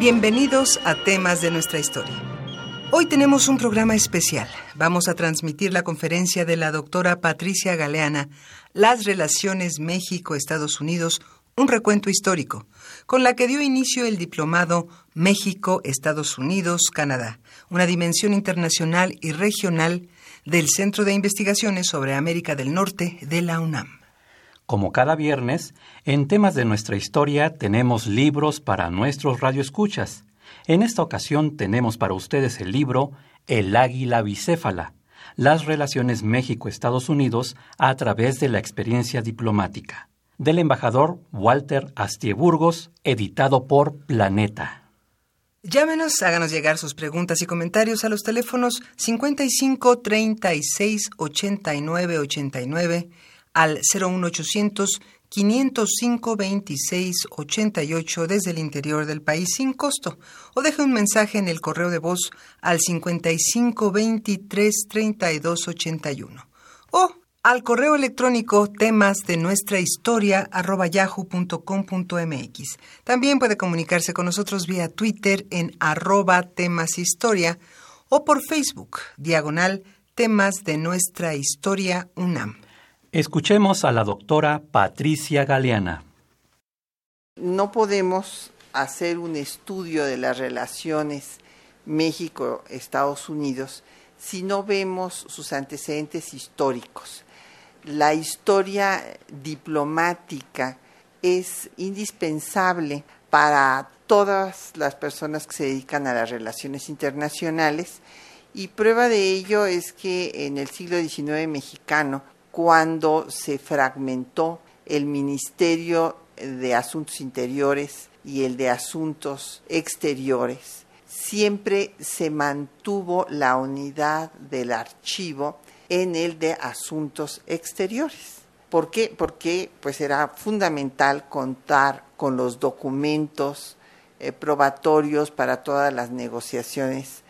Bienvenidos a Temas de nuestra historia. Hoy tenemos un programa especial. Vamos a transmitir la conferencia de la doctora Patricia Galeana, Las relaciones México-Estados Unidos, un recuento histórico, con la que dio inicio el diplomado México-Estados Unidos-Canadá, una dimensión internacional y regional del Centro de Investigaciones sobre América del Norte de la UNAM. Como cada viernes, en temas de nuestra historia tenemos libros para nuestros radioescuchas. En esta ocasión tenemos para ustedes el libro El águila bicéfala, las relaciones México-Estados Unidos a través de la experiencia diplomática, del embajador Walter Astieburgos, editado por Planeta. Llámenos, háganos llegar sus preguntas y comentarios a los teléfonos 55 36 89 89 al 01800 505 26 88 desde el interior del país sin costo o deje un mensaje en el correo de voz al 55 23 32 81 o al correo electrónico temas de nuestra historia arroba yahoo.com.mx. También puede comunicarse con nosotros vía Twitter en arroba temas historia o por Facebook, diagonal temas de nuestra historia UNAM. Escuchemos a la doctora Patricia Galeana. No podemos hacer un estudio de las relaciones México-Estados Unidos si no vemos sus antecedentes históricos. La historia diplomática es indispensable para todas las personas que se dedican a las relaciones internacionales y prueba de ello es que en el siglo XIX mexicano cuando se fragmentó el Ministerio de Asuntos Interiores y el de Asuntos Exteriores. Siempre se mantuvo la unidad del archivo en el de Asuntos Exteriores. ¿Por qué? Porque pues era fundamental contar con los documentos eh, probatorios para todas las negociaciones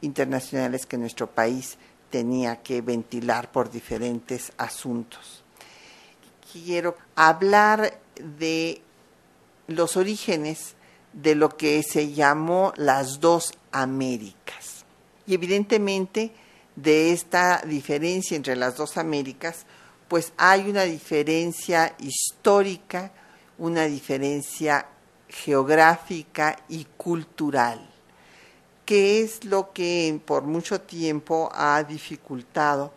internacionales que nuestro país tenía que ventilar por diferentes asuntos. Quiero hablar de los orígenes de lo que se llamó las dos Américas. Y evidentemente de esta diferencia entre las dos Américas, pues hay una diferencia histórica, una diferencia geográfica y cultural que es lo que por mucho tiempo ha dificultado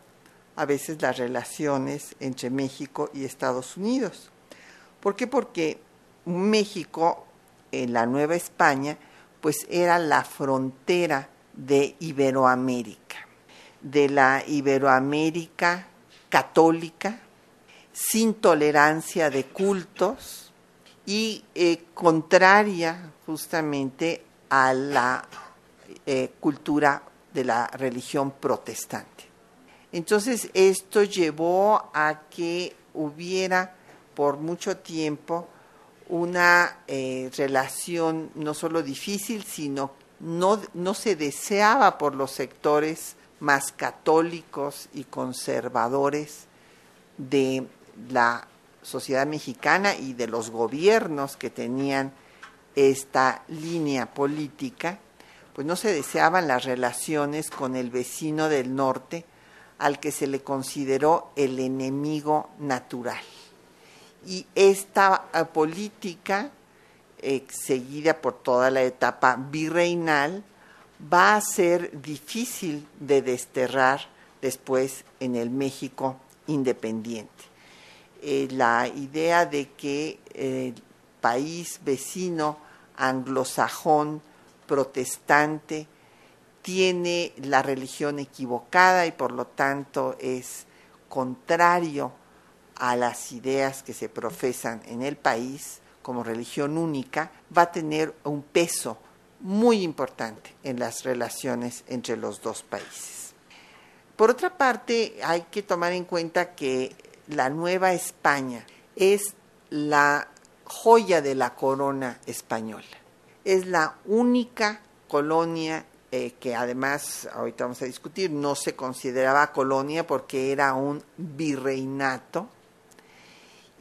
a veces las relaciones entre México y Estados Unidos. ¿Por qué? Porque México, en la Nueva España, pues era la frontera de Iberoamérica, de la Iberoamérica católica, sin tolerancia de cultos y eh, contraria justamente a la eh, cultura de la religión protestante. Entonces esto llevó a que hubiera por mucho tiempo una eh, relación no solo difícil, sino no, no se deseaba por los sectores más católicos y conservadores de la sociedad mexicana y de los gobiernos que tenían esta línea política pues no se deseaban las relaciones con el vecino del norte al que se le consideró el enemigo natural. Y esta eh, política, eh, seguida por toda la etapa virreinal, va a ser difícil de desterrar después en el México independiente. Eh, la idea de que el país vecino anglosajón protestante tiene la religión equivocada y por lo tanto es contrario a las ideas que se profesan en el país como religión única, va a tener un peso muy importante en las relaciones entre los dos países. Por otra parte, hay que tomar en cuenta que la Nueva España es la joya de la corona española. Es la única colonia eh, que además, ahorita vamos a discutir, no se consideraba colonia porque era un virreinato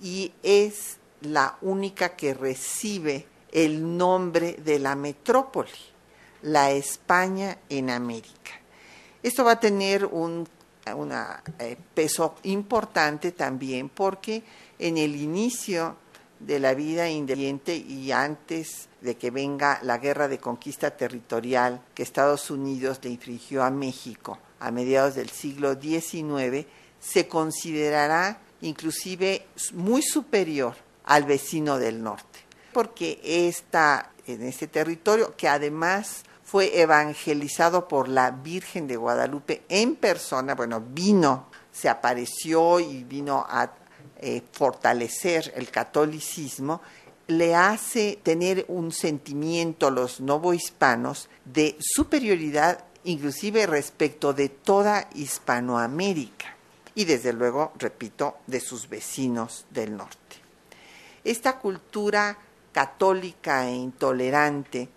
y es la única que recibe el nombre de la metrópoli, la España en América. Esto va a tener un eh, peso importante también porque en el inicio de la vida independiente y antes de que venga la guerra de conquista territorial que Estados Unidos le infligió a México a mediados del siglo XIX, se considerará inclusive muy superior al vecino del norte, porque está en este territorio que además fue evangelizado por la Virgen de Guadalupe en persona, bueno, vino, se apareció y vino a eh, fortalecer el catolicismo, le hace tener un sentimiento a los novohispanos de superioridad inclusive respecto de toda Hispanoamérica y desde luego, repito, de sus vecinos del norte. Esta cultura católica e intolerante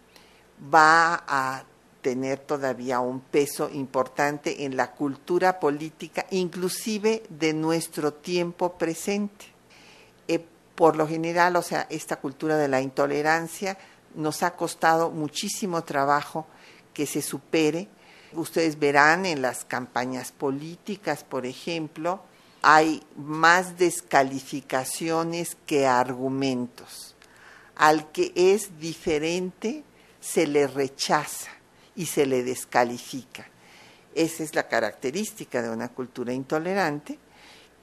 va a tener todavía un peso importante en la cultura política, inclusive de nuestro tiempo presente. Eh, por lo general, o sea, esta cultura de la intolerancia nos ha costado muchísimo trabajo que se supere. Ustedes verán en las campañas políticas, por ejemplo, hay más descalificaciones que argumentos. Al que es diferente se le rechaza y se le descalifica. Esa es la característica de una cultura intolerante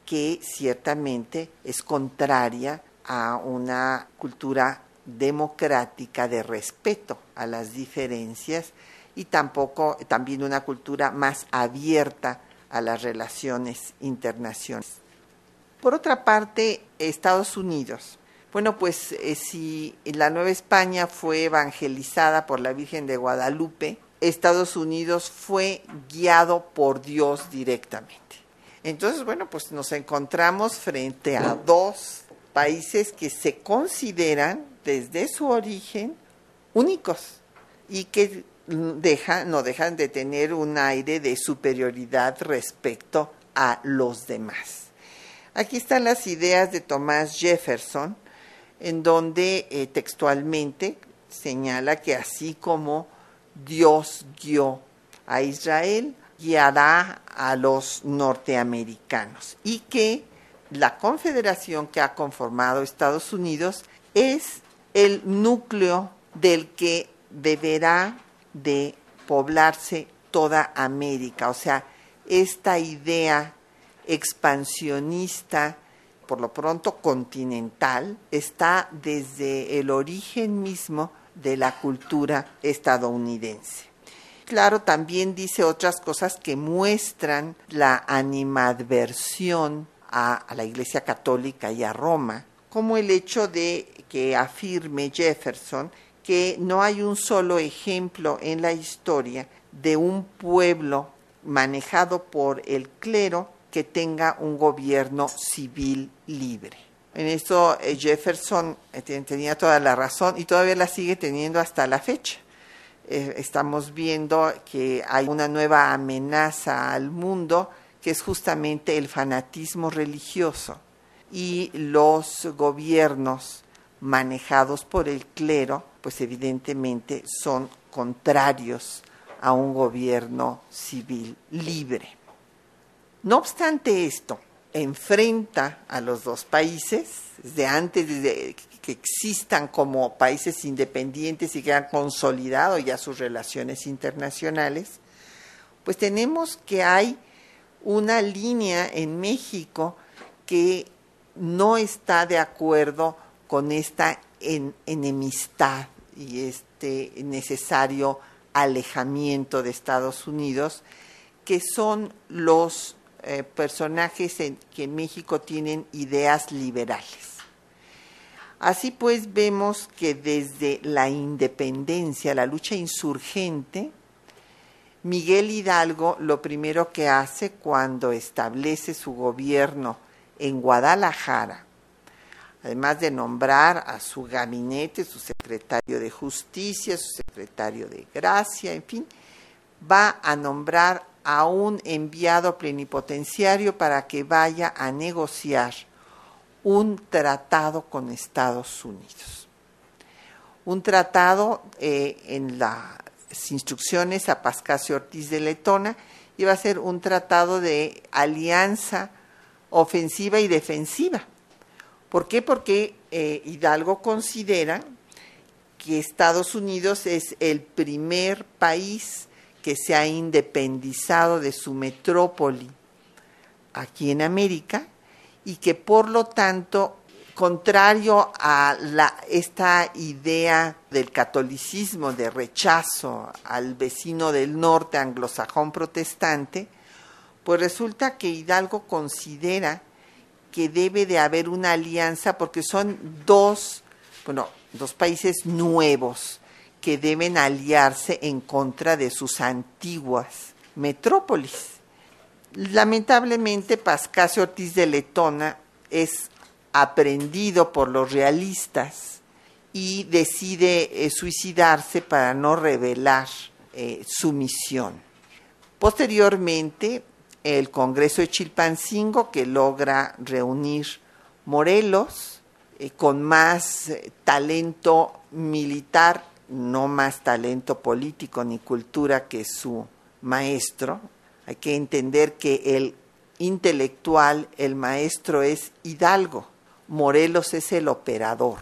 que ciertamente es contraria a una cultura democrática de respeto a las diferencias y tampoco también una cultura más abierta a las relaciones internacionales. Por otra parte, Estados Unidos. Bueno, pues eh, si la Nueva España fue evangelizada por la Virgen de Guadalupe, Estados Unidos fue guiado por Dios directamente. Entonces, bueno, pues nos encontramos frente a dos países que se consideran desde su origen únicos y que no dejan de tener un aire de superioridad respecto a los demás. Aquí están las ideas de Thomas Jefferson, en donde eh, textualmente señala que así como Dios guió a Israel, guiará a los norteamericanos y que la confederación que ha conformado Estados Unidos es el núcleo del que deberá de poblarse toda América. O sea, esta idea expansionista, por lo pronto continental, está desde el origen mismo de la cultura estadounidense. Claro, también dice otras cosas que muestran la animadversión a, la Iglesia Católica y a Roma, como el hecho de que afirme Jefferson que no hay un solo ejemplo en la historia de un pueblo manejado por el clero que tenga un gobierno civil libre. En esto eh, Jefferson eh, tenía toda la razón y todavía la sigue teniendo hasta la fecha. Eh, estamos viendo que hay una nueva amenaza al mundo que es justamente el fanatismo religioso y los gobiernos manejados por el clero, pues evidentemente son contrarios a un gobierno civil libre. No obstante esto, enfrenta a los dos países, desde antes de que existan como países independientes y que han consolidado ya sus relaciones internacionales, pues tenemos que hay una línea en México que no está de acuerdo con esta enemistad y este necesario alejamiento de Estados Unidos, que son los eh, personajes que en México tienen ideas liberales. Así pues, vemos que desde la independencia, la lucha insurgente, Miguel Hidalgo lo primero que hace cuando establece su gobierno en Guadalajara, además de nombrar a su gabinete, su secretario de justicia, su secretario de gracia, en fin, va a nombrar a un enviado plenipotenciario para que vaya a negociar un tratado con Estados Unidos. Un tratado eh, en las instrucciones a Pascasio Ortiz de Letona iba a ser un tratado de alianza ofensiva y defensiva. ¿Por qué? Porque eh, Hidalgo considera que Estados Unidos es el primer país que se ha independizado de su metrópoli aquí en América y que por lo tanto, contrario a la, esta idea del catolicismo de rechazo al vecino del norte anglosajón protestante, pues resulta que Hidalgo considera que debe de haber una alianza porque son dos, bueno, dos países nuevos que deben aliarse en contra de sus antiguas metrópolis. Lamentablemente, Pascasio Ortiz de Letona es aprendido por los realistas y decide eh, suicidarse para no revelar eh, su misión. Posteriormente, el Congreso de Chilpancingo, que logra reunir Morelos eh, con más talento militar, no más talento político ni cultura que su maestro, hay que entender que el intelectual, el maestro es Hidalgo, Morelos es el operador.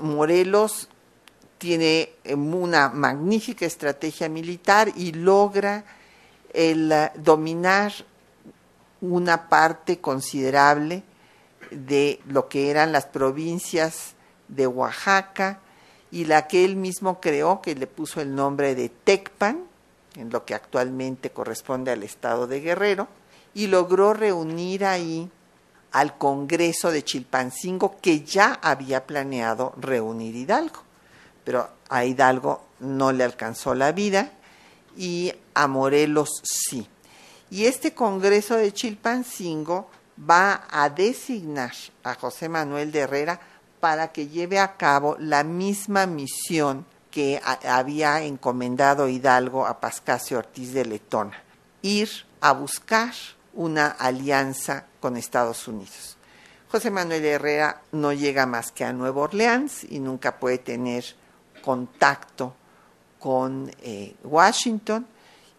Morelos tiene una magnífica estrategia militar y logra el eh, dominar una parte considerable de lo que eran las provincias de Oaxaca y la que él mismo creó, que le puso el nombre de Tecpan, en lo que actualmente corresponde al estado de Guerrero, y logró reunir ahí al Congreso de Chilpancingo que ya había planeado reunir Hidalgo. Pero a Hidalgo no le alcanzó la vida y a Morelos sí. Y este Congreso de Chilpancingo va a designar a José Manuel de Herrera para que lleve a cabo la misma misión que había encomendado Hidalgo a Pascasio Ortiz de Letona, ir a buscar una alianza con Estados Unidos. José Manuel Herrera no llega más que a Nueva Orleans y nunca puede tener contacto con eh, Washington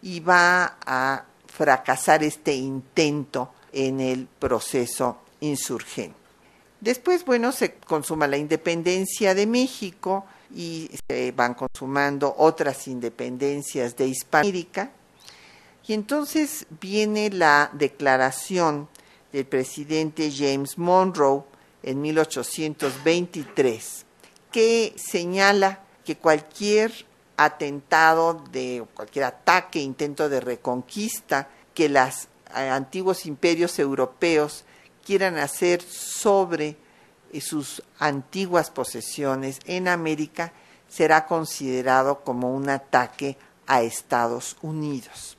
y va a fracasar este intento en el proceso insurgente. Después, bueno, se consuma la independencia de México, y se van consumando otras independencias de Hispanoamérica. Y entonces viene la declaración del presidente James Monroe en 1823, que señala que cualquier atentado de cualquier ataque, intento de reconquista que los eh, antiguos imperios europeos quieran hacer sobre y sus antiguas posesiones en América será considerado como un ataque a Estados Unidos.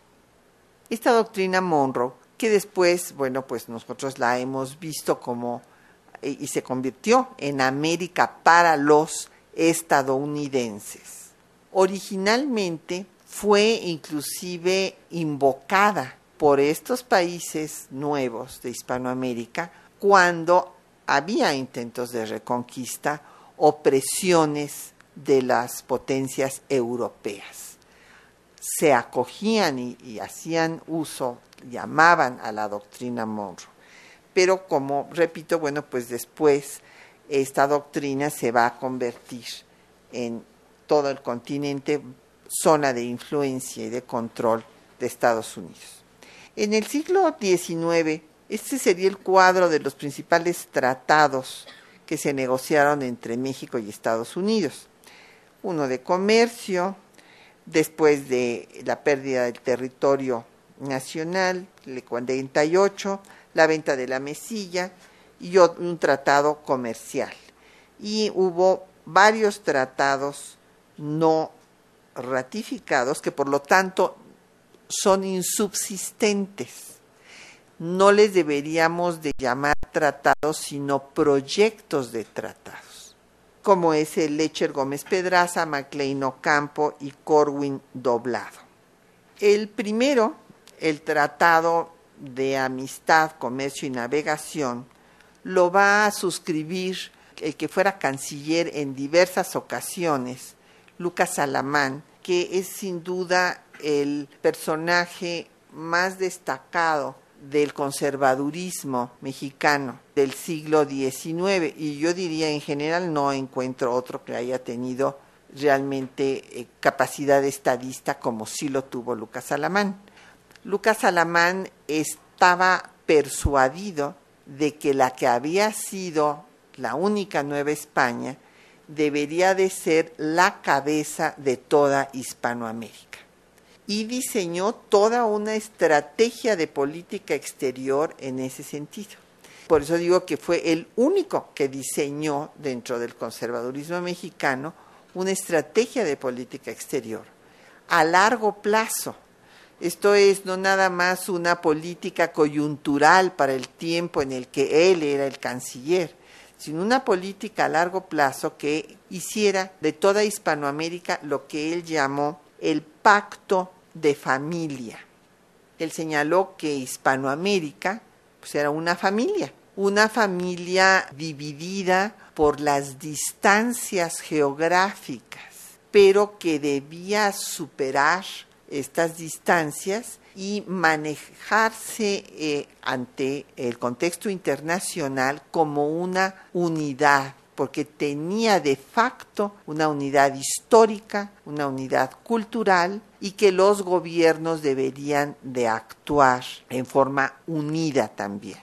Esta doctrina Monroe, que después, bueno, pues nosotros la hemos visto como eh, y se convirtió en América para los estadounidenses. Originalmente fue inclusive invocada por estos países nuevos de Hispanoamérica cuando había intentos de reconquista o presiones de las potencias europeas. Se acogían y, hacían uso, llamaban a la doctrina Monroe. Pero como repito, bueno, pues después esta doctrina se va a convertir en todo el continente zona de influencia y de control de Estados Unidos. En el siglo XIX este sería el cuadro de los principales tratados que se negociaron entre México y Estados Unidos. Uno de comercio, después de la pérdida del territorio nacional, el 48, la venta de la mesilla y un tratado comercial. Y hubo varios tratados no ratificados que por lo tanto son insubsistentes. No les deberíamos de llamar tratados, sino proyectos de tratados, como es el Lecher Gómez Pedraza, MacLean Ocampo y Corwin Doblado. El primero, el Tratado de Amistad, Comercio y Navegación, lo va a suscribir el que fuera canciller en diversas ocasiones, Lucas Alamán, que es sin duda el personaje más destacado del conservadurismo mexicano del siglo XIX y yo diría en general no encuentro otro que haya tenido realmente eh, capacidad estadista como sí lo tuvo Lucas Alamán. Lucas Alamán estaba persuadido de que la que había sido la única Nueva España debería de ser la cabeza de toda Hispanoamérica. Y diseñó toda una estrategia de política exterior en ese sentido. Por eso digo que fue el único que diseñó dentro del conservadurismo mexicano una estrategia de política exterior a largo plazo. Esto es no nada más una política coyuntural para el tiempo en el que él era el canciller, sino una política a largo plazo que hiciera de toda Hispanoamérica lo que él llamó el pacto de familia. Él señaló que Hispanoamérica pues, era una familia, una familia dividida por las distancias geográficas, pero que debía superar estas distancias y manejarse eh, ante el contexto internacional como una unidad, porque tenía de facto una unidad histórica, una unidad cultural y que los gobiernos deberían de actuar en forma unida también.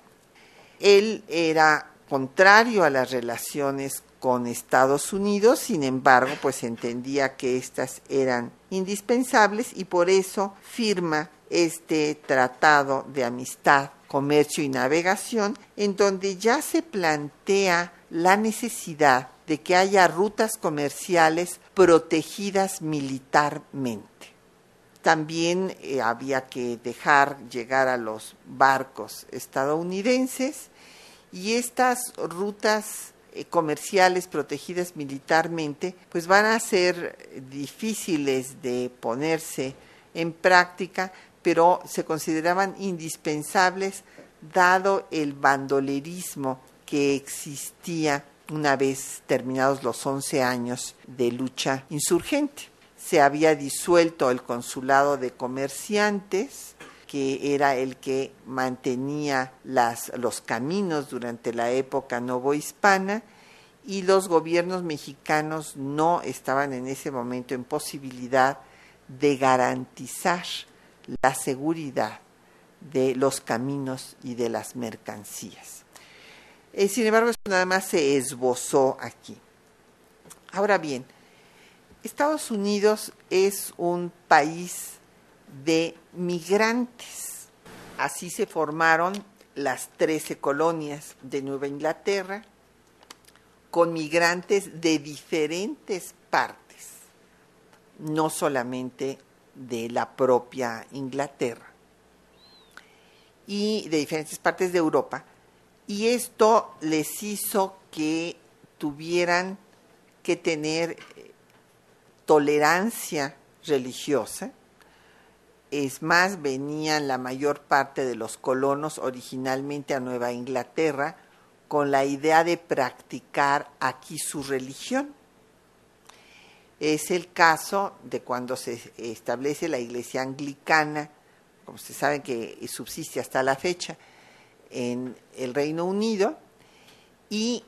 Él era contrario a las relaciones con Estados Unidos, sin embargo, pues entendía que estas eran indispensables y por eso firma este tratado de amistad, comercio y navegación, en donde ya se plantea la necesidad de que haya rutas comerciales protegidas militarmente. También eh, había que dejar llegar a los barcos estadounidenses y estas rutas eh, comerciales protegidas militarmente pues van a ser difíciles de ponerse en práctica pero se consideraban indispensables dado el bandolerismo que existía una vez terminados los 11 años de lucha insurgente. Se había disuelto el consulado de comerciantes, que era el que mantenía los caminos durante la época novohispana, y los gobiernos mexicanos no estaban en ese momento en posibilidad de garantizar la seguridad de los caminos y de las mercancías. Eh, sin embargo, eso nada más se esbozó aquí. Ahora bien, Estados Unidos es un país de migrantes. Así se formaron las trece colonias de Nueva Inglaterra, con migrantes de diferentes partes, no solamente de la propia Inglaterra y de diferentes partes de Europa. Y esto les hizo que tuvieran que tener eh, tolerancia religiosa. Es más, venían la mayor parte de los colonos originalmente a Nueva Inglaterra con la idea de practicar aquí su religión es el caso de cuando se establece la iglesia anglicana, como ustedes saben que subsiste hasta la fecha en el Reino Unido, y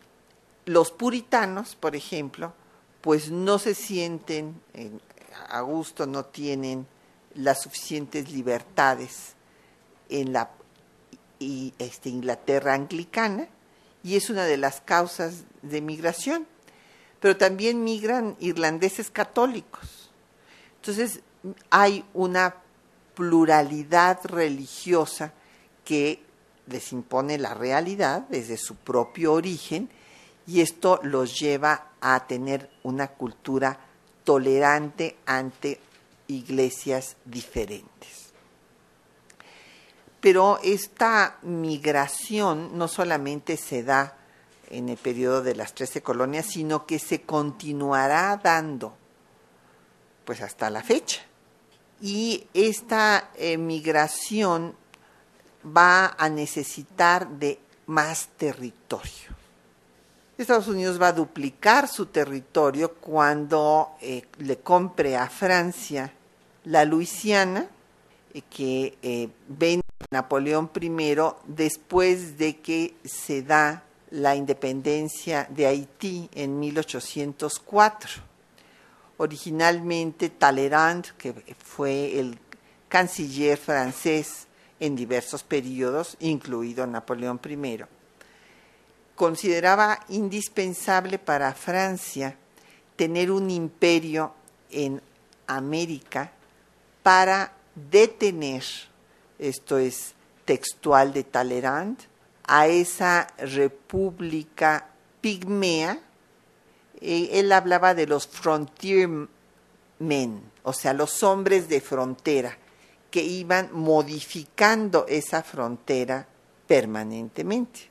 los puritanos, por ejemplo, pues no se sienten a gusto, no tienen las suficientes libertades en la este, Inglaterra anglicana, y es una de las causas de migración pero también migran irlandeses católicos. Entonces, hay una pluralidad religiosa que les impone la realidad desde su propio origen y esto los lleva a tener una cultura tolerante ante iglesias diferentes. Pero esta migración no solamente se da en el periodo de las trece colonias, sino que se continuará dando pues hasta la fecha. Y esta migración va a necesitar de más territorio. Estados Unidos va a duplicar su territorio cuando eh, le compre a Francia la Luisiana, eh, que eh, vende Napoleón I después de que se da la independencia de Haití en 1804. Originalmente Talleyrand, que fue el canciller francés en diversos periodos, incluido Napoleón I, consideraba indispensable para Francia tener un imperio en América para detener, esto es textual de Talleyrand, a esa república pigmea. él hablaba de los frontiermen, o sea, los hombres de frontera, que iban modificando esa frontera permanentemente.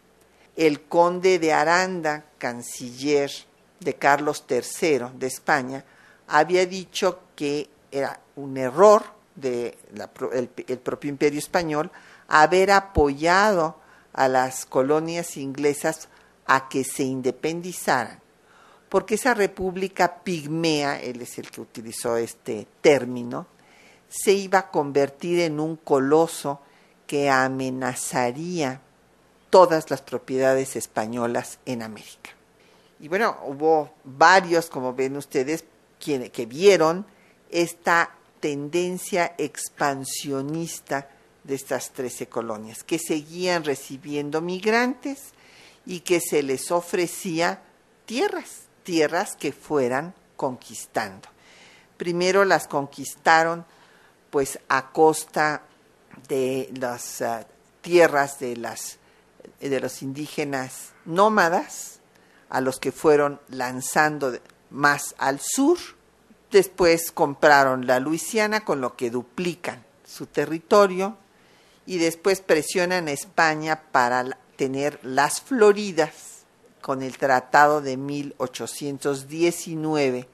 El conde de Aranda, canciller de Carlos III de España, había dicho que era un error del el propio imperio español haber apoyado a las colonias inglesas a que se independizaran, porque esa república pigmea, él es el que utilizó este término, se iba a convertir en un coloso que amenazaría todas las propiedades españolas en América. Y bueno, hubo varios, como ven ustedes, que vieron esta tendencia expansionista de estas trece colonias, que seguían recibiendo migrantes y que se les ofrecía tierras, tierras que fueran conquistando. Primero las conquistaron pues a costa de las ah, tierras de, las, de los indígenas nómadas, a los que fueron lanzando más al sur. Después compraron la Luisiana, con lo que duplican su territorio y después presionan a España para tener las Floridas con el Tratado de 1819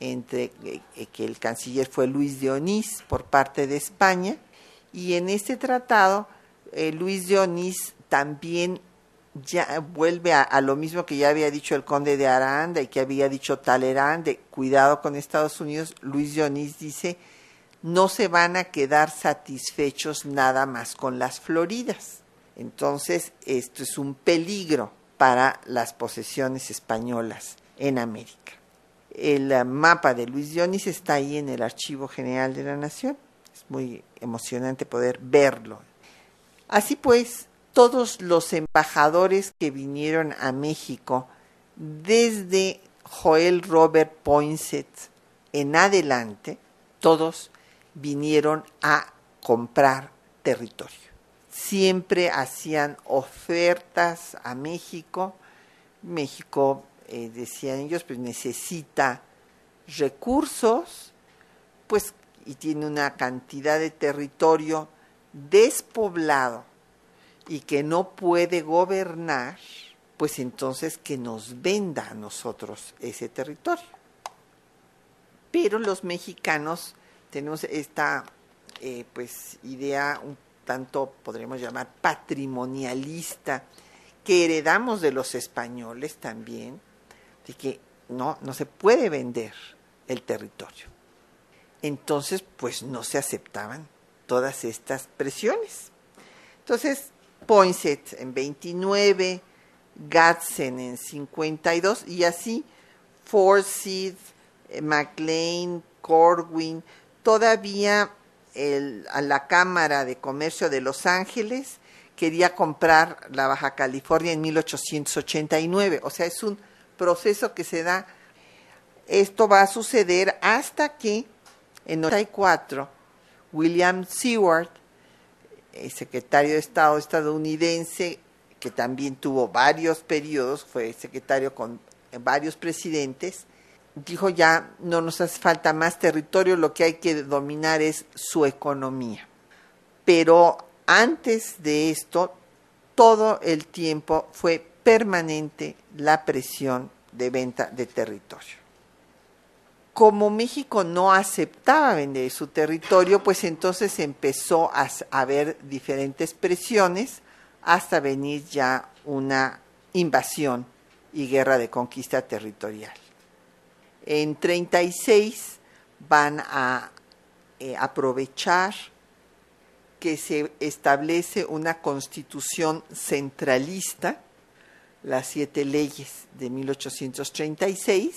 entre eh, que el canciller fue Luis de Onís por parte de España y en este tratado eh, Luis de Onís también ya vuelve a, lo mismo que ya había dicho el conde de Aranda y que había dicho Talleyrand de cuidado con Estados Unidos. Luis de Onís dice no se van a quedar satisfechos nada más con las Floridas. Entonces, esto es un peligro para las posesiones españolas en América. El eh, mapa de Luis Dionis está ahí en el Archivo General de la Nación. Es muy emocionante poder verlo. Así pues, todos los embajadores que vinieron a México desde Joel Robert Poinsett en adelante, todos vinieron a comprar territorio. Siempre hacían ofertas a México. México, eh, decían ellos, pues necesita recursos, pues, y tiene una cantidad de territorio despoblado y que no puede gobernar, pues entonces que nos venda a nosotros ese territorio. Pero los mexicanos tenemos esta eh, pues idea un tanto podríamos llamar patrimonialista que heredamos de los españoles también de que no no se puede vender el territorio. Entonces pues no se aceptaban todas estas presiones. Entonces Poinsett en 29 Gadsden en 52 y así Forsyth, eh, McLean, Corwin, todavía a la Cámara de Comercio de Los Ángeles quería comprar la Baja California en 1889. O sea, es un proceso que se da. Esto va a suceder hasta que En 94, William Seward, el secretario de Estado estadounidense, que también tuvo varios periodos, fue secretario con varios presidentes, dijo ya no nos hace falta más territorio, lo que hay que dominar es su economía. Pero antes de esto, todo el tiempo fue permanente la presión de venta de territorio. Como México no aceptaba vender su territorio, pues entonces empezó a haber diferentes presiones hasta venir ya una invasión y guerra de conquista territorial. En 36 van a eh, aprovechar que se establece una constitución centralista, las siete leyes de 1836,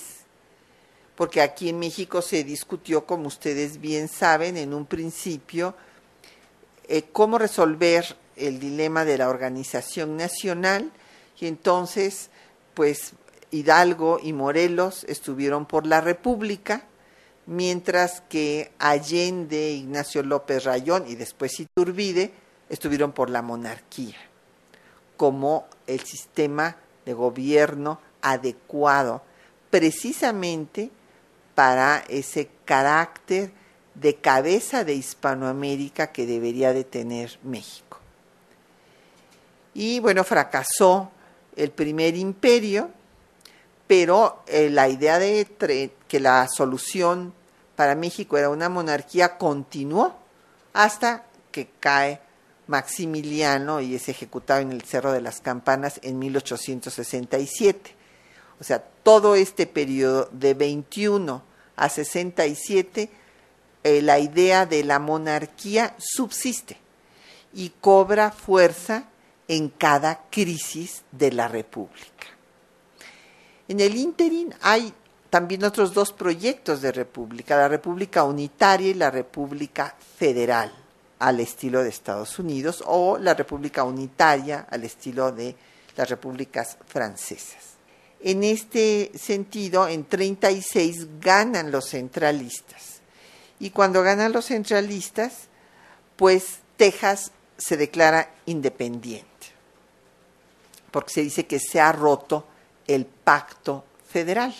porque aquí en México se discutió, como ustedes bien saben, en un principio, eh, cómo resolver el dilema de la organización nacional, y entonces, pues Hidalgo y Morelos estuvieron por la República, mientras que Allende, Ignacio López Rayón y después Iturbide estuvieron por la monarquía, como el sistema de gobierno adecuado precisamente para ese carácter de cabeza de Hispanoamérica que debería de tener México. Y bueno, fracasó el primer imperio, pero eh, la idea de que la solución para México era una monarquía continuó hasta que cae Maximiliano y es ejecutado en el Cerro de las Campanas en 1867. O sea, todo este periodo de 21 a 67, eh, la idea de la monarquía subsiste y cobra fuerza en cada crisis de la República. En el ínterin hay también otros dos proyectos de república, la república unitaria y la república federal, al estilo de Estados Unidos, o la república unitaria al estilo de las repúblicas francesas. En este sentido, en 36 ganan los centralistas. Y cuando ganan los centralistas, pues Texas se declara independiente, porque se dice que se ha roto el pacto federal.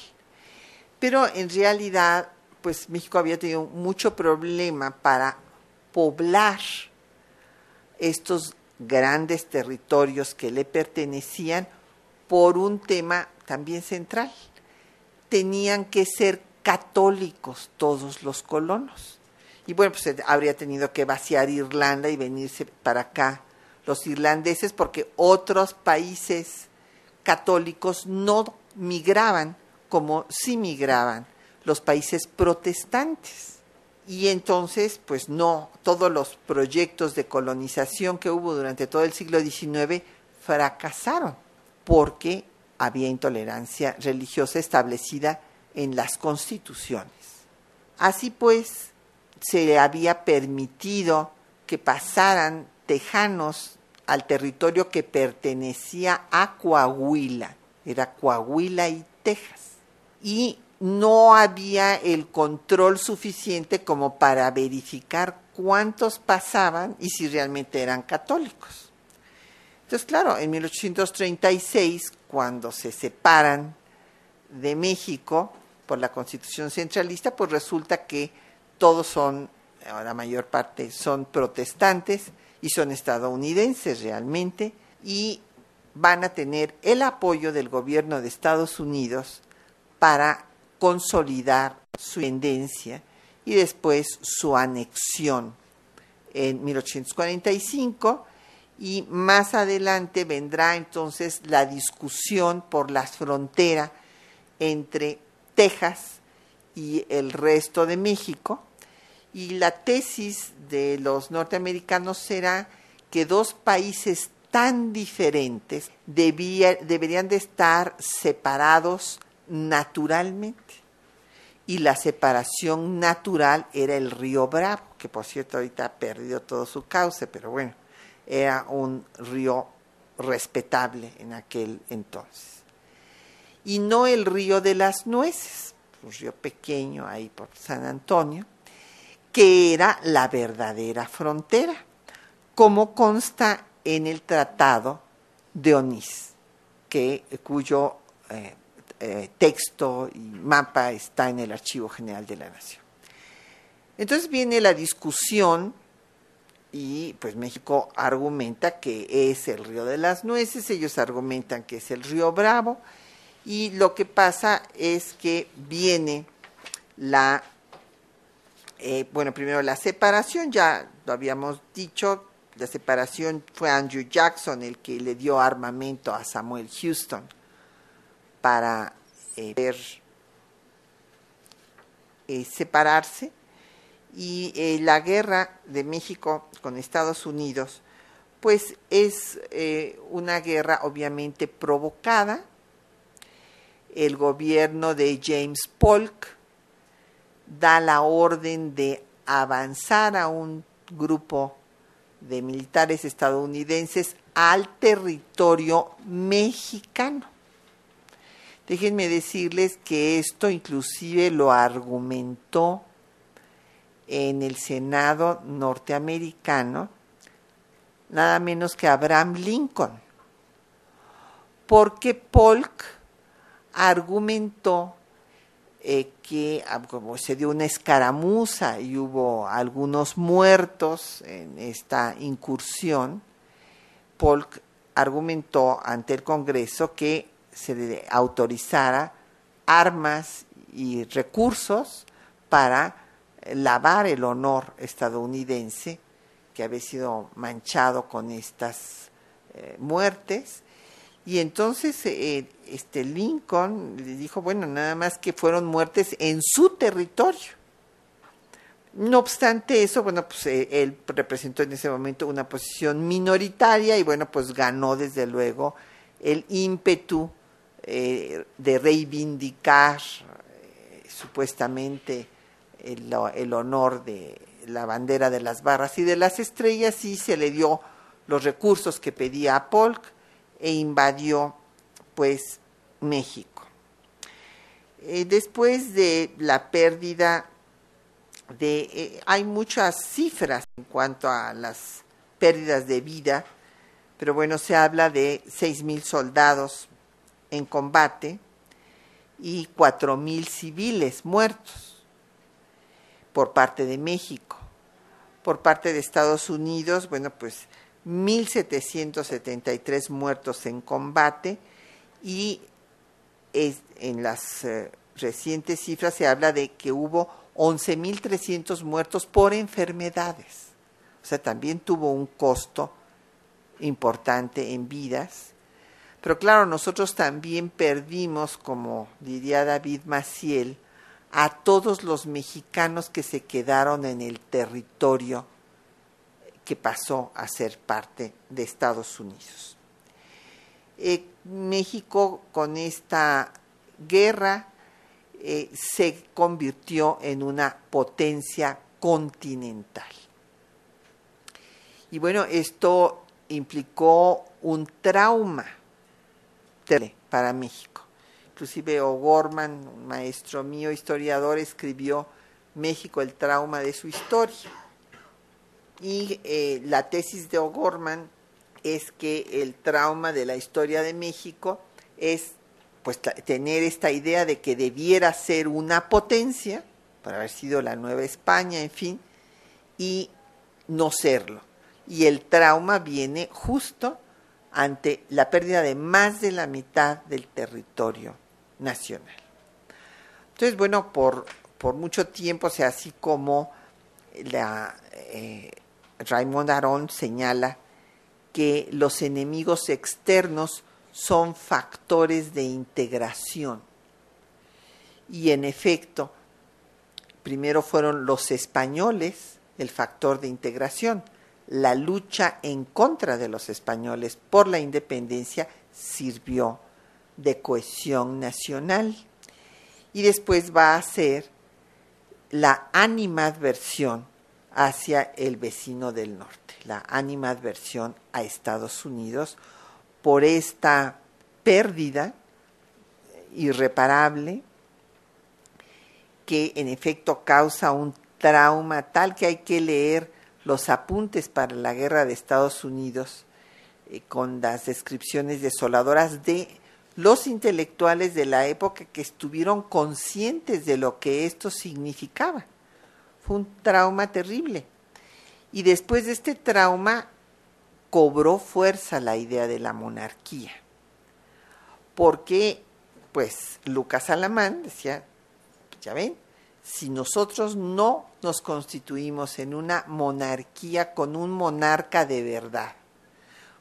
Pero en realidad, pues México había tenido mucho problema para poblar estos grandes territorios que le pertenecían por un tema también central. Tenían que ser católicos todos los colonos. Y bueno, pues habría tenido que vaciar Irlanda y venirse para acá los irlandeses porque otros países católicos no migraban como sí migraban los países protestantes. Y entonces, pues no, todos los proyectos de colonización que hubo durante todo el siglo XIX fracasaron porque había intolerancia religiosa establecida en las constituciones. Así pues, se había permitido que pasaran tejanos al territorio que pertenecía a Coahuila, era Coahuila y Texas. Y no había el control suficiente como para verificar cuántos pasaban y si realmente eran católicos. Entonces, claro, en 1836, cuando se separan de México por la constitución centralista, pues resulta que todos son, la mayor parte son protestantes, y son estadounidenses realmente y van a tener el apoyo del gobierno de Estados Unidos para consolidar su independencia y después su anexión en 1845 y más adelante vendrá entonces la discusión por la frontera entre Texas y el resto de México y la tesis de los norteamericanos será que dos países tan diferentes deberían de estar separados naturalmente. Y la separación natural era el río Bravo, que por cierto ahorita ha perdido todo su cauce, pero bueno, era un río respetable en aquel entonces. Y no el río de las nueces, un río pequeño ahí por San Antonio, que era la verdadera frontera, como consta en el Tratado de Onís, que, cuyo eh, eh, texto y mapa está en el Archivo General de la Nación. Entonces viene la discusión y pues México argumenta que es el río de las nueces, ellos argumentan que es el río Bravo y lo que pasa es que viene la, eh, bueno, primero la separación, ya lo habíamos dicho, la separación fue Andrew Jackson el que le dio armamento a Samuel Houston para eh, ver, eh, separarse. Y eh, la guerra de México con Estados Unidos pues es una guerra obviamente provocada. El gobierno de James Polk da la orden de avanzar a un grupo de militares estadounidenses al territorio mexicano. Déjenme decirles que esto inclusive lo argumentó en el Senado norteamericano nada menos que Abraham Lincoln, porque Polk argumentó eh, que ah, como se dio una escaramuza y hubo algunos muertos en esta incursión, Polk argumentó ante el Congreso que se autorizara armas y recursos para lavar el honor estadounidense que había sido manchado con estas eh, muertes. Y entonces eh, este Lincoln le dijo, bueno, nada más que fueron muertes en su territorio. No obstante eso, bueno, pues eh, él representó en ese momento una posición minoritaria y bueno, pues ganó desde luego el ímpetu eh, de reivindicar eh, supuestamente el, el, honor de la bandera de las barras y de las estrellas y se le dio los recursos que pedía a Polk e invadió pues México. Eh, después de la pérdida de... hay muchas cifras en cuanto a las pérdidas de vida, pero bueno, se habla de seis mil soldados en combate y 4.000 civiles muertos por parte de México. Por parte de Estados Unidos, bueno, pues 1.773 muertos en combate y en las eh, recientes cifras se habla de que hubo 11.300 muertos por enfermedades. O sea, también tuvo un costo importante en vidas pero claro, nosotros también perdimos, como diría David Maciel, a todos los mexicanos que se quedaron en el territorio que pasó a ser parte de Estados Unidos. Eh, México con esta guerra eh, se convirtió en una potencia continental. Y bueno, esto implicó un trauma para México. Inclusive O'Gorman, un maestro mío, historiador, escribió México, el trauma de su historia. Y eh, la tesis de O'Gorman es que el trauma de la historia de México es pues tener esta idea de que debiera ser una potencia, para haber sido la Nueva España, en fin, y no serlo. Y el trauma viene justo ante la pérdida de más de la mitad del territorio nacional. Entonces, bueno, por, por mucho tiempo, o sea, así como la, eh, Raymond Aron señala que los enemigos externos son factores de integración. Y en efecto, primero fueron los españoles el factor de integración, la lucha en contra de los españoles por la independencia sirvió de cohesión nacional y después va a ser la animadversión hacia el vecino del norte, la animadversión a Estados Unidos por esta pérdida irreparable que en efecto causa un trauma tal que hay que leer los apuntes para la guerra de Estados Unidos eh, con las descripciones desoladoras de los intelectuales de la época que estuvieron conscientes de lo que esto significaba. Fue un trauma terrible. Y después de este trauma cobró fuerza la idea de la monarquía. Porque, pues, Lucas Alamán decía, ya ven, si nosotros no nos constituimos en una monarquía con un monarca de verdad,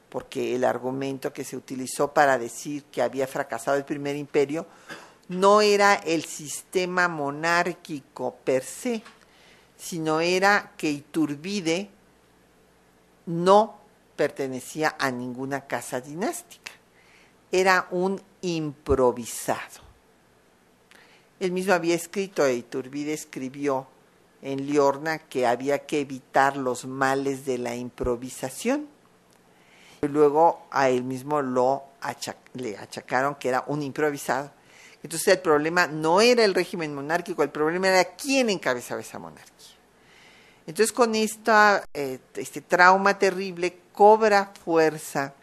porque el argumento que se utilizó para decir que había fracasado el primer imperio no era el sistema monárquico per se, sino era que Iturbide no pertenecía a ninguna casa dinástica, era un improvisado. Él mismo había escrito, e Iturbide escribió en Liorna que había que evitar los males de la improvisación y luego a él mismo le achacaron que era un improvisado. Entonces el problema no era el régimen monárquico, el problema era quién encabezaba esa monarquía. Entonces con esta, eh, este trauma terrible cobra fuerza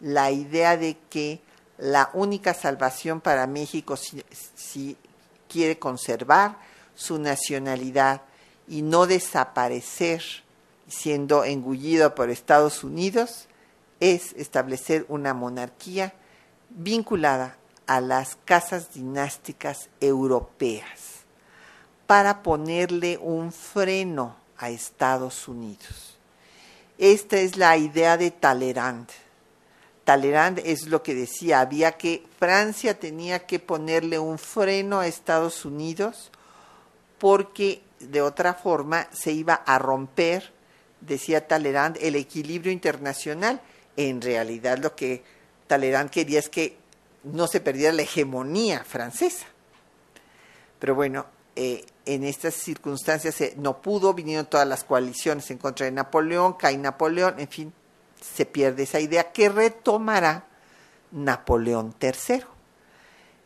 la idea de que la única salvación para México si, si quiere conservar su nacionalidad y no desaparecer siendo engullido por Estados Unidos es establecer una monarquía vinculada a las casas dinásticas europeas para ponerle un freno a Estados Unidos. Esta es la idea de Talleyrand. Talleyrand es lo que decía, había que Francia tenía que ponerle un freno a Estados Unidos porque de otra forma se iba a romper, decía Talleyrand, el equilibrio internacional en realidad lo que Talleyrand quería es que no se perdiera la hegemonía francesa. Pero bueno, eh, en estas circunstancias no pudo, vinieron todas las coaliciones en contra de Napoleón, cae Napoleón, en fin, se pierde esa idea que retomará Napoleón III,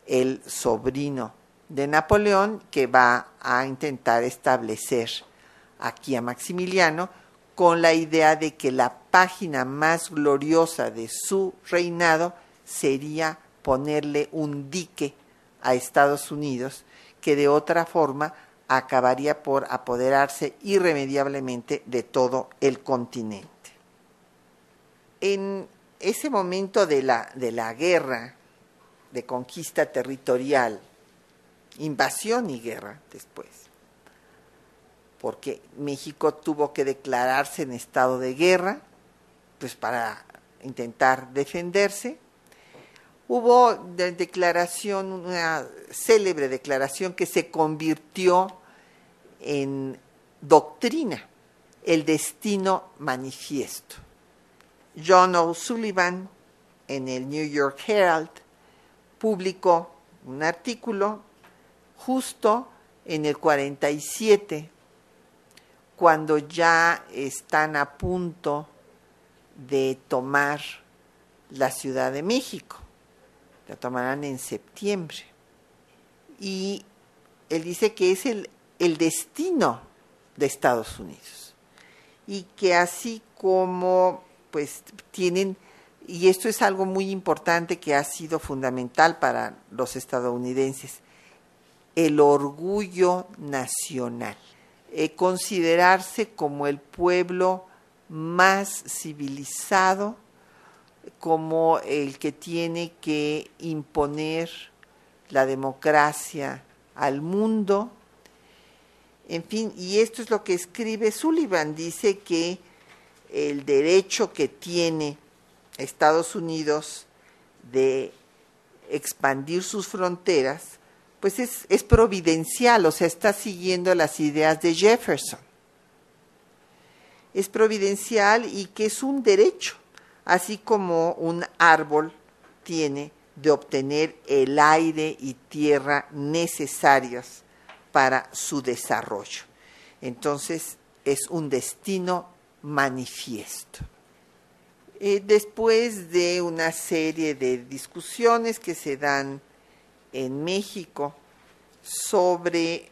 el sobrino de Napoleón que va a intentar establecer aquí a Maximiliano con la idea de que la página más gloriosa de su reinado sería ponerle un dique a Estados Unidos que de otra forma acabaría por apoderarse irremediablemente de todo el continente. En ese momento de la, de la guerra de conquista territorial, invasión y guerra después, porque México tuvo que declararse en estado de guerra, pues para intentar defenderse. Hubo de declaración, una célebre declaración que se convirtió en doctrina, el destino manifiesto. John O'Sullivan en el New York Herald publicó un artículo justo en el 47 cuando ya están a punto de tomar la Ciudad de México. La tomarán en septiembre. Y él dice que es el, el destino de Estados Unidos. Y que así como pues tienen, y esto es algo muy importante que ha sido fundamental para los estadounidenses, el orgullo nacional. Eh, considerarse como el pueblo más civilizado, como el que tiene que imponer la democracia al mundo. En fin, y esto es lo que escribe Sullivan. Dice que el derecho que tiene Estados Unidos de expandir sus fronteras pues es, providencial, o sea, está siguiendo las ideas de Jefferson. Es providencial y que es un derecho, así como un árbol tiene de obtener el aire y tierra necesarios para su desarrollo. Entonces, es un destino manifiesto. Eh, después de una serie de discusiones que se dan en México sobre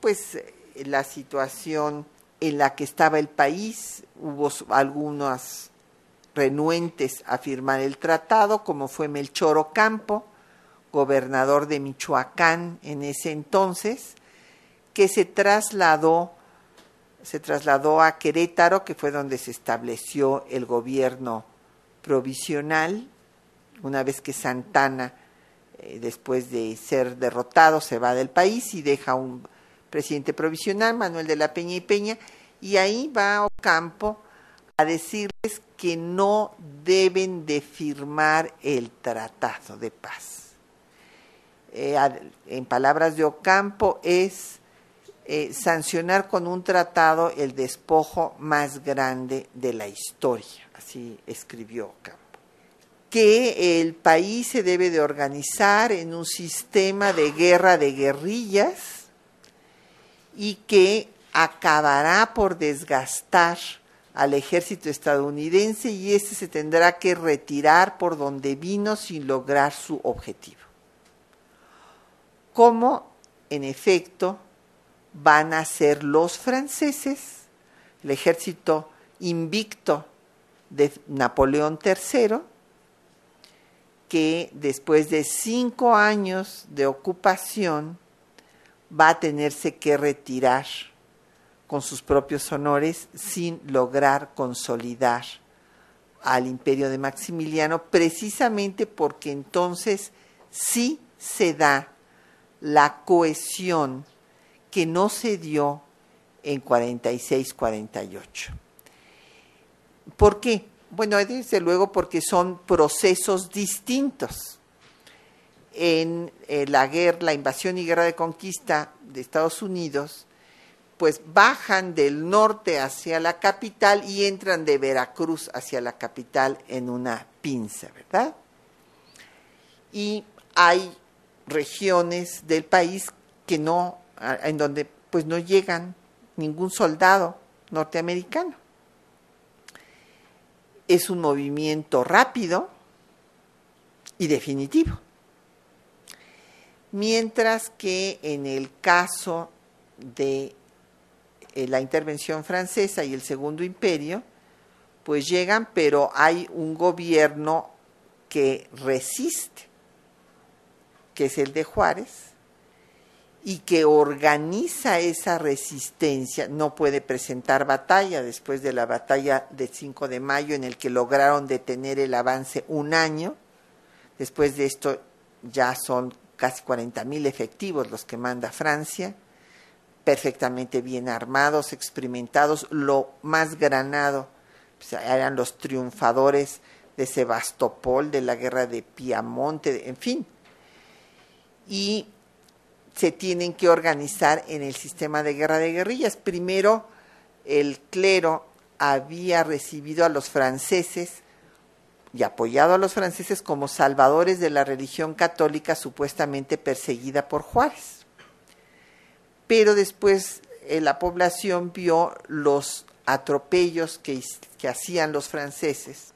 pues la situación en la que estaba el país, hubo algunos renuentes a firmar el tratado, como fue Melchor Ocampo, gobernador de Michoacán en ese entonces, que se trasladó, se trasladó a Querétaro, que fue donde se estableció el gobierno provisional, una vez que Santana, eh, después de ser derrotado, se va del país y deja un presidente provisional, Manuel de la Peña y Peña, y ahí va Ocampo a decirles que no deben de firmar el tratado de paz. Eh, en palabras de Ocampo, es eh, sancionar con un tratado el despojo más grande de la historia, así escribió Ocampo. Que el país se debe de organizar en un sistema de guerra de guerrillas y que acabará por desgastar al ejército estadounidense y éste se tendrá que retirar por donde vino sin lograr su objetivo. Cómo en efecto van a ser los franceses, el ejército invicto de Napoleón III, que después de cinco años de ocupación va a tenerse que retirar con sus propios honores sin lograr consolidar al imperio de Maximiliano, precisamente porque entonces sí se da la cohesión que no se dio en 46-48. ¿Por qué? Bueno, desde luego porque son procesos distintos. En eh, la guerra, la invasión y guerra de conquista de Estados Unidos, pues bajan del norte hacia la capital y entran de Veracruz hacia la capital en una pinza, ¿verdad? Y hay regiones del país que no, en donde pues no llegan ningún soldado norteamericano. Es un movimiento rápido y definitivo. Mientras que en el caso de eh, la intervención francesa y el Segundo Imperio, pues llegan, pero hay un gobierno que resiste que es el de Juárez, y que organiza esa resistencia, no puede presentar batalla después de la batalla del 5 de mayo en el que lograron detener el avance un año. Después de esto ya son casi 40 mil efectivos los que manda Francia, perfectamente bien armados, experimentados, lo más granado pues, eran los triunfadores de Sebastopol, de la guerra de Piamonte, en fin, y se tienen que organizar en el sistema de guerra de guerrillas. Primero, el clero había recibido a los franceses y apoyado a los franceses como salvadores de la religión católica supuestamente perseguida por Juárez. Pero después eh, la población vio los atropellos que, que hacían los franceses,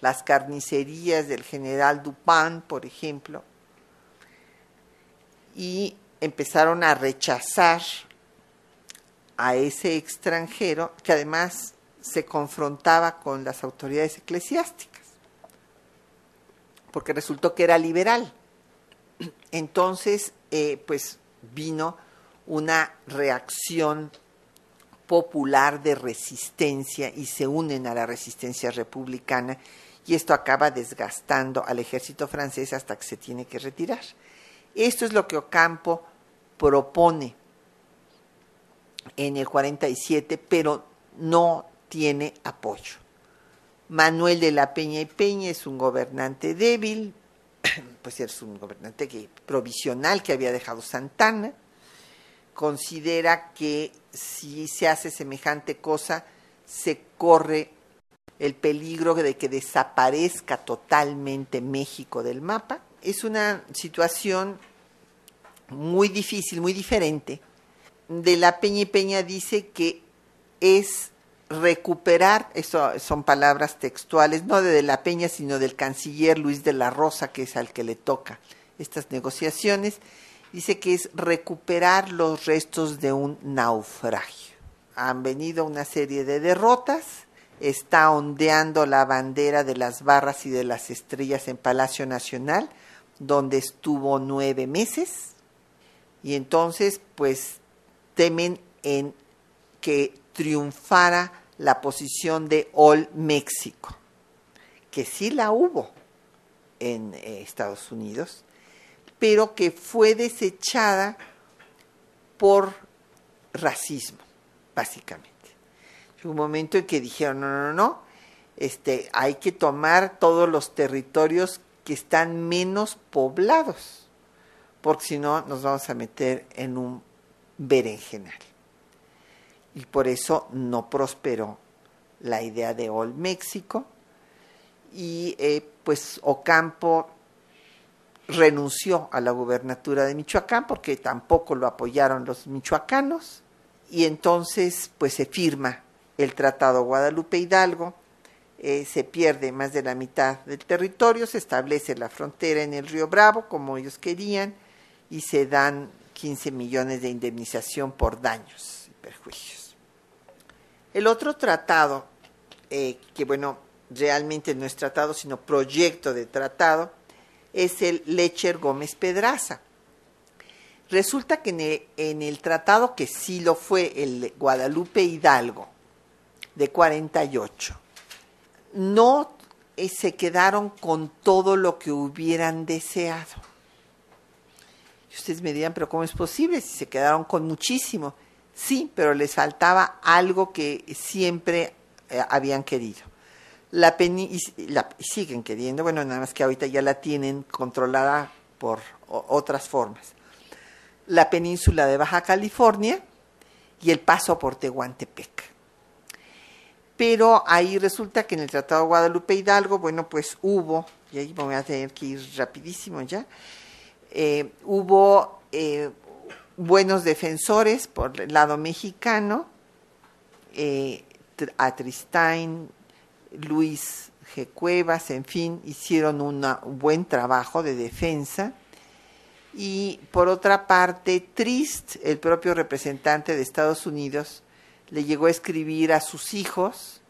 las carnicerías del general Dupin, por ejemplo, y empezaron a rechazar a ese extranjero que además se confrontaba con las autoridades eclesiásticas, porque resultó que era liberal. Entonces, eh, pues vino una reacción popular de resistencia y se unen a la resistencia republicana y esto acaba desgastando al ejército francés hasta que se tiene que retirar. Esto es lo que Ocampo propone en el 47, pero no tiene apoyo. Manuel de la Peña y Peña es un gobernante débil, pues es un gobernante que, provisional que había dejado Santana, considera que si se hace semejante cosa, se corre el peligro de que desaparezca totalmente México del mapa es una situación muy difícil, muy diferente. De la Peña y Peña dice que es recuperar, eso son palabras textuales, no de, de la Peña, sino del canciller Luis de la Rosa, que es al que le toca estas negociaciones, dice que es recuperar los restos de un naufragio. Han venido una serie de derrotas, está ondeando la bandera de las barras y de las estrellas en Palacio Nacional, donde estuvo nueve meses, y entonces pues temen en que triunfara la posición de All México, que sí la hubo en eh, Estados Unidos, pero que fue desechada por racismo, básicamente. Un momento en que dijeron, no, no, no, no, este, hay que tomar todos los territorios que están menos poblados, porque si no nos vamos a meter en un berenjenal. Y por eso no prosperó la idea de All México. Y eh, pues Ocampo renunció a la gubernatura de Michoacán porque tampoco lo apoyaron los michoacanos y entonces pues se firma el Tratado Guadalupe Hidalgo, eh, se pierde más de la mitad del territorio, se establece la frontera en el río Bravo como ellos querían y se dan 15 millones de indemnización por daños y perjuicios. El otro tratado, eh, que bueno, realmente no es tratado, sino proyecto de tratado, es el Lecher Gómez Pedraza. Resulta que en el, tratado que sí lo fue, el Guadalupe Hidalgo, de 48, no eh, se quedaron con todo lo que hubieran deseado. Y ustedes me dirán, pero ¿cómo es posible si se quedaron con muchísimo? Sí, pero les faltaba algo que siempre eh, habían querido la, la siguen queriendo, bueno, nada más que ahorita ya la tienen controlada por otras formas. La península de Baja California y el paso por Tehuantepec. Pero ahí resulta que en el Tratado de Guadalupe Hidalgo, bueno, pues hubo, y ahí voy a tener que ir rapidísimo ya, eh, hubo eh, buenos defensores por el lado mexicano, eh, Atristain, Luis G. Cuevas, en fin, hicieron un buen trabajo de defensa. Y por otra parte, Trist, el propio representante de Estados Unidos, le llegó a escribir a sus hijos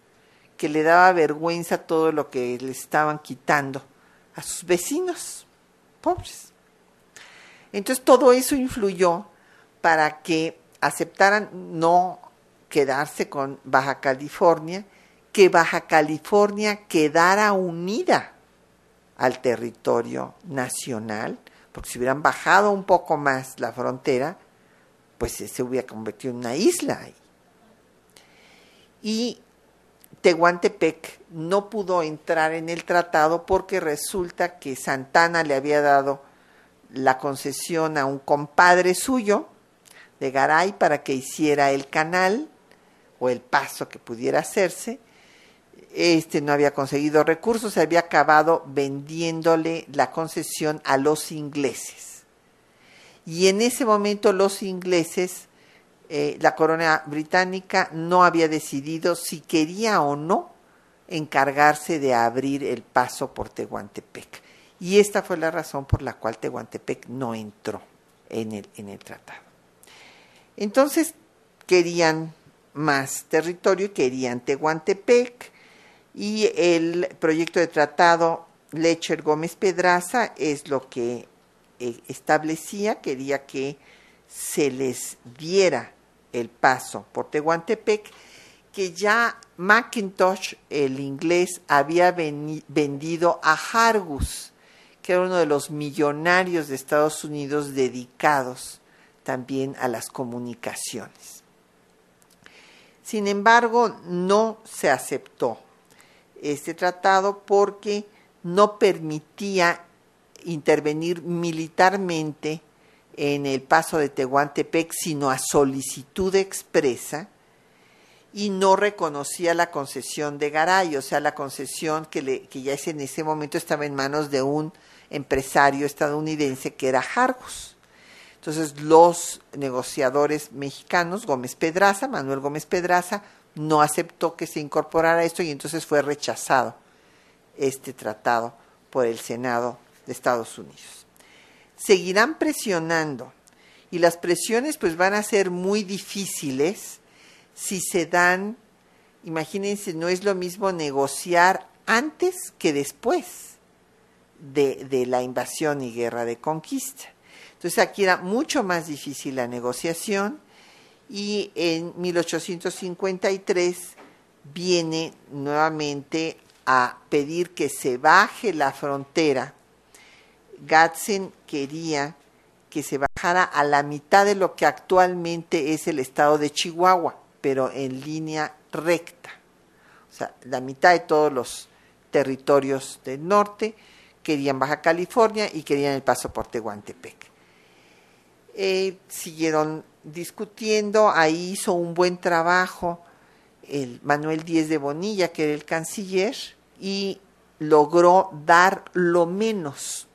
que le daba vergüenza todo lo que le estaban quitando a sus vecinos pobres. Entonces todo eso influyó para que aceptaran no quedarse con Baja California que Baja California quedara unida al territorio nacional, porque si hubieran bajado un poco más la frontera, pues se hubiera convertido en una isla. Y Tehuantepec no pudo entrar en el tratado porque resulta que Santana le había dado la concesión a un compadre suyo de Garay para que hiciera el canal o el paso que pudiera hacerse este no había conseguido recursos, se había acabado vendiéndole la concesión a los ingleses. Y en ese momento los ingleses, eh, la corona británica no había decidido si quería o no encargarse de abrir el paso por Tehuantepec. Y esta fue la razón por la cual Tehuantepec no entró en el, en el tratado. Entonces querían más territorio y querían Tehuantepec y el proyecto de tratado Lecher Gómez Pedraza es lo que eh, establecía, quería que se les diera el paso por Tehuantepec, que ya Macintosh, el inglés, había vendido a Hargus, que era uno de los millonarios de Estados Unidos dedicados también a las comunicaciones. Sin embargo, no se aceptó este tratado porque no permitía intervenir militarmente en el paso de Tehuantepec, sino a solicitud expresa, y no reconocía la concesión de Garay, o sea, la concesión que, ya en ese momento estaba en manos de un empresario estadounidense que era Hargus. Entonces los negociadores mexicanos, Gómez Pedraza, Manuel Gómez Pedraza, no aceptó que se incorporara esto y entonces fue rechazado este tratado por el Senado de Estados Unidos. seguirán presionando y las presiones pues van a ser muy difíciles si se dan, imagínense, no es lo mismo negociar antes que después de, de la invasión y guerra de conquista. Entonces aquí era mucho más difícil la negociación y en 1853 viene nuevamente a pedir que se baje la frontera. Gadsden quería que se bajara a la mitad de lo que actualmente es el estado de Chihuahua, pero en línea recta. O sea, la mitad de todos los territorios del norte querían Baja California y querían el paso por Tehuantepec. Eh, siguieron discutiendo, ahí hizo un buen trabajo el Manuel Díez de Bonilla, que era el canciller, y logró dar lo menos.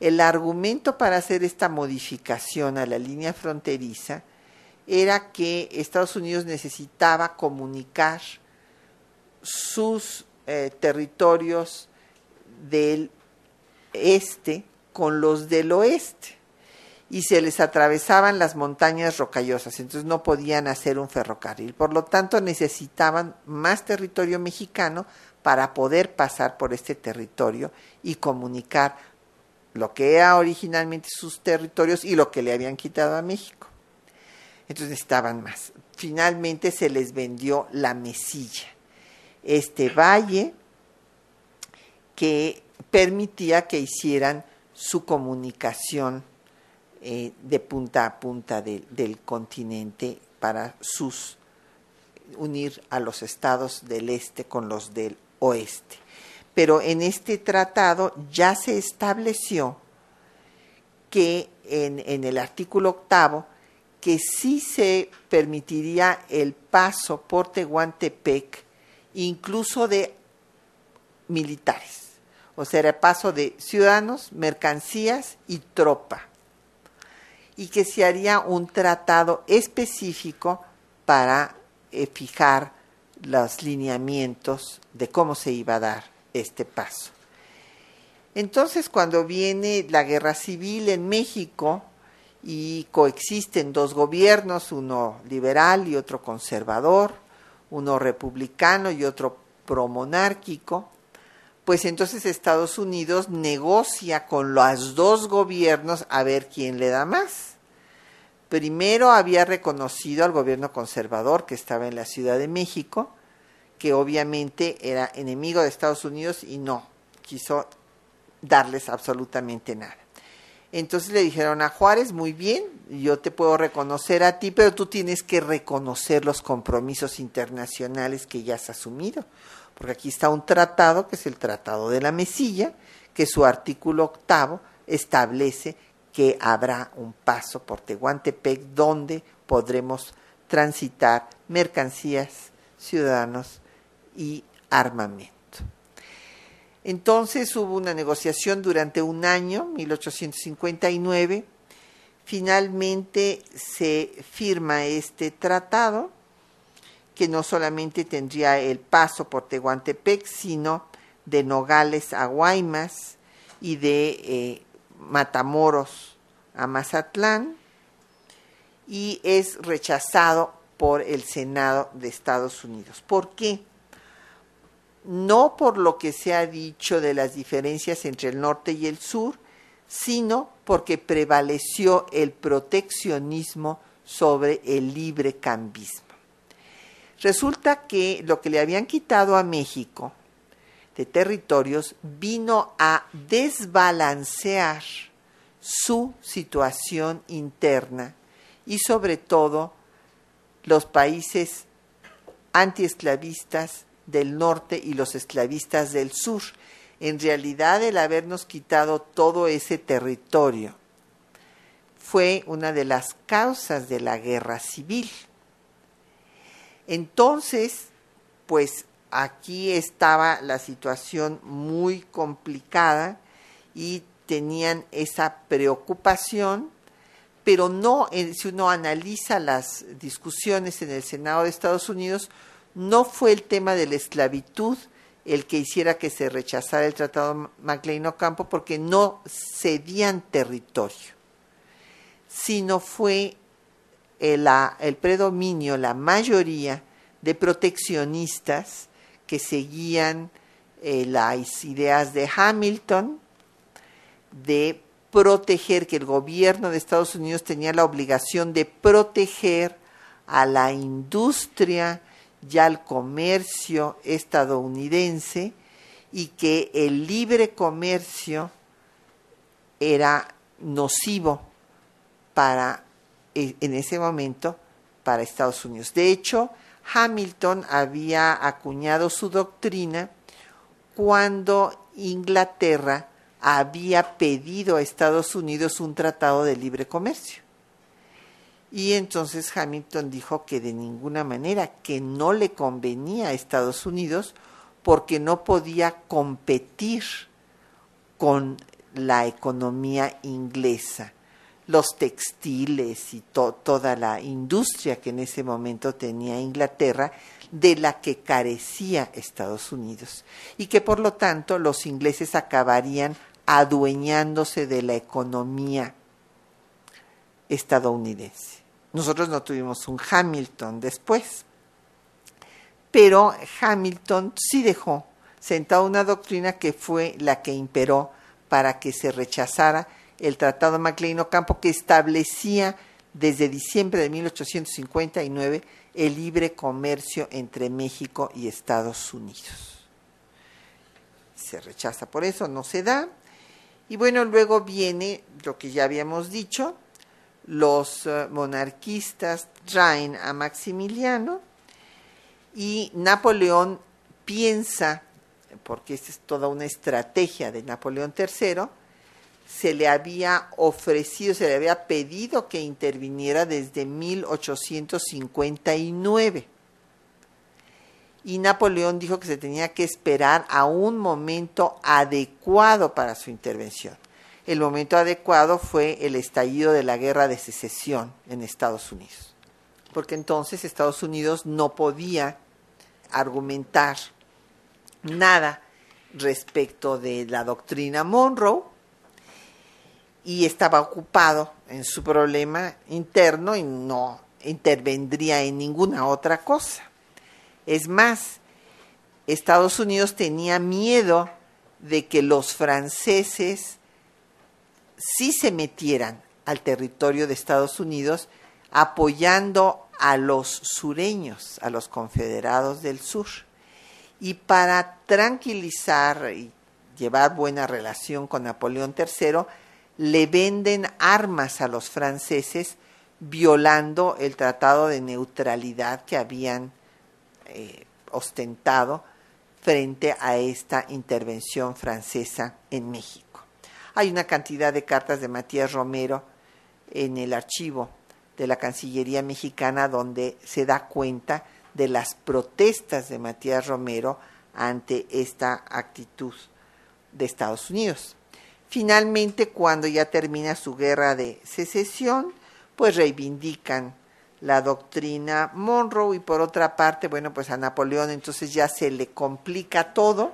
El argumento para hacer esta modificación a la línea fronteriza era que Estados Unidos necesitaba comunicar sus eh, territorios del este con los del oeste y se les atravesaban las montañas rocallosas, entonces no podían hacer un ferrocarril. Por lo tanto, necesitaban más territorio mexicano para poder pasar por este territorio y comunicar lo que era originalmente sus territorios y lo que le habían quitado a México. Entonces necesitaban más. Finalmente se les vendió la mesilla, este valle que permitía que hicieran su comunicación eh, de punta a punta del continente para sus unir a los estados del este con los del oeste. Pero en este tratado ya se estableció que en, en el artículo octavo que sí se permitiría el paso por Tehuantepec incluso de militares, o sea, el paso de ciudadanos, mercancías y tropa y que se haría un tratado específico para eh, fijar los lineamientos de cómo se iba a dar este paso. Entonces, cuando viene la guerra civil en México y coexisten dos gobiernos, uno liberal y otro conservador, uno republicano y otro promonárquico, pues entonces Estados Unidos negocia con los dos gobiernos a ver quién le da más. Primero había reconocido al gobierno conservador que estaba en la Ciudad de México, que obviamente era enemigo de Estados Unidos y no quiso darles absolutamente nada. Entonces le dijeron a Juárez, muy bien, yo te puedo reconocer a ti, pero tú tienes que reconocer los compromisos internacionales que ya has asumido porque aquí está un tratado, que es el Tratado de la Mesilla, que su artículo octavo establece que habrá un paso por Tehuantepec donde podremos transitar mercancías, ciudadanos y armamento. Entonces hubo una negociación durante un año, 1859. Finalmente se firma este tratado que no solamente tendría el paso por Tehuantepec, sino de Nogales a Guaymas y de eh, Matamoros a Mazatlán, y es rechazado por el Senado de Estados Unidos. ¿Por qué? No por lo que se ha dicho de las diferencias entre el norte y el sur, sino porque prevaleció el proteccionismo sobre el libre cambismo. Resulta que lo que le habían quitado a México de territorios vino a desbalancear su situación interna y sobre todo los países antiesclavistas del norte y los esclavistas del sur. En realidad el habernos quitado todo ese territorio fue una de las causas de la guerra civil. Entonces, pues aquí estaba la situación muy complicada y tenían esa preocupación, pero no, eh, si uno analiza las discusiones en el Senado de Estados Unidos, no fue el tema de la esclavitud el que hiciera que se rechazara el Tratado MacLean Ocampo porque no cedían territorio, sino fue el, el predominio, la mayoría de proteccionistas que seguían eh, las ideas de Hamilton de proteger, que el gobierno de Estados Unidos tenía la obligación de proteger a la industria y al comercio estadounidense y que el libre comercio era nocivo para en ese momento para Estados Unidos. De hecho, Hamilton había acuñado su doctrina cuando Inglaterra había pedido a Estados Unidos un tratado de libre comercio. Y entonces Hamilton dijo que de ninguna manera, que no le convenía a Estados Unidos porque no podía competir con la economía inglesa, los textiles y toda la industria que en ese momento tenía Inglaterra, de la que carecía Estados Unidos, y que por lo tanto los ingleses acabarían adueñándose de la economía estadounidense. Nosotros no tuvimos un Hamilton después, pero Hamilton sí dejó sentada una doctrina que fue la que imperó para que se rechazara el Tratado MacLean-Ocampo que establecía desde diciembre de 1859 el libre comercio entre México y Estados Unidos. Se rechaza por eso, no se da. Y bueno, luego viene lo que ya habíamos dicho, los eh, monarquistas traen a Maximiliano y Napoleón piensa, porque esta es toda una estrategia de Napoleón III, se le había ofrecido, se le había pedido que interviniera desde 1859. Y Napoleón dijo que se tenía que esperar a un momento adecuado para su intervención. El momento adecuado fue el estallido de la guerra de secesión en Estados Unidos, porque entonces Estados Unidos no podía argumentar nada respecto de la doctrina Monroe y estaba ocupado en su problema interno y no intervendría en ninguna otra cosa. Es más, Estados Unidos tenía miedo de que los franceses sí se metieran al territorio de Estados Unidos apoyando a los sureños, a los confederados del sur. Y para tranquilizar y llevar buena relación con Napoleón III, le venden armas a los franceses violando el tratado de neutralidad que habían eh, ostentado frente a esta intervención francesa en México. Hay una cantidad de cartas de Matías Romero en el archivo de la Cancillería mexicana donde se da cuenta de las protestas de Matías Romero ante esta actitud de Estados Unidos. Finalmente, cuando ya termina su guerra de secesión, pues reivindican la doctrina Monroe y por otra parte, bueno, pues a Napoleón entonces ya se le complica todo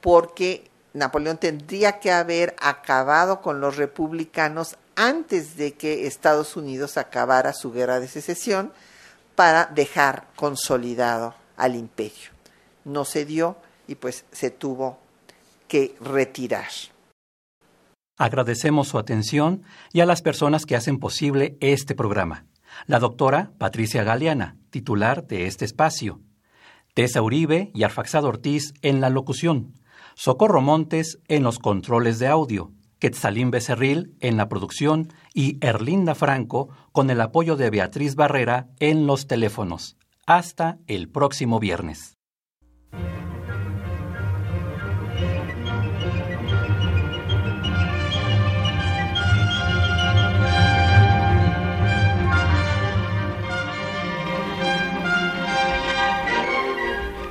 porque Napoleón tendría que haber acabado con los republicanos antes de que Estados Unidos acabara su guerra de secesión para dejar consolidado al imperio. No se dio y pues se tuvo que retirar. Agradecemos su atención y a las personas que hacen posible este programa. La doctora Patricia Galeana, titular de este espacio. Tessa Uribe y Arfaxado Ortiz en la locución. Socorro Montes en los controles de audio, Quetzalín Becerril en la producción y Erlinda Franco con el apoyo de Beatriz Barrera en los teléfonos. Hasta el próximo viernes.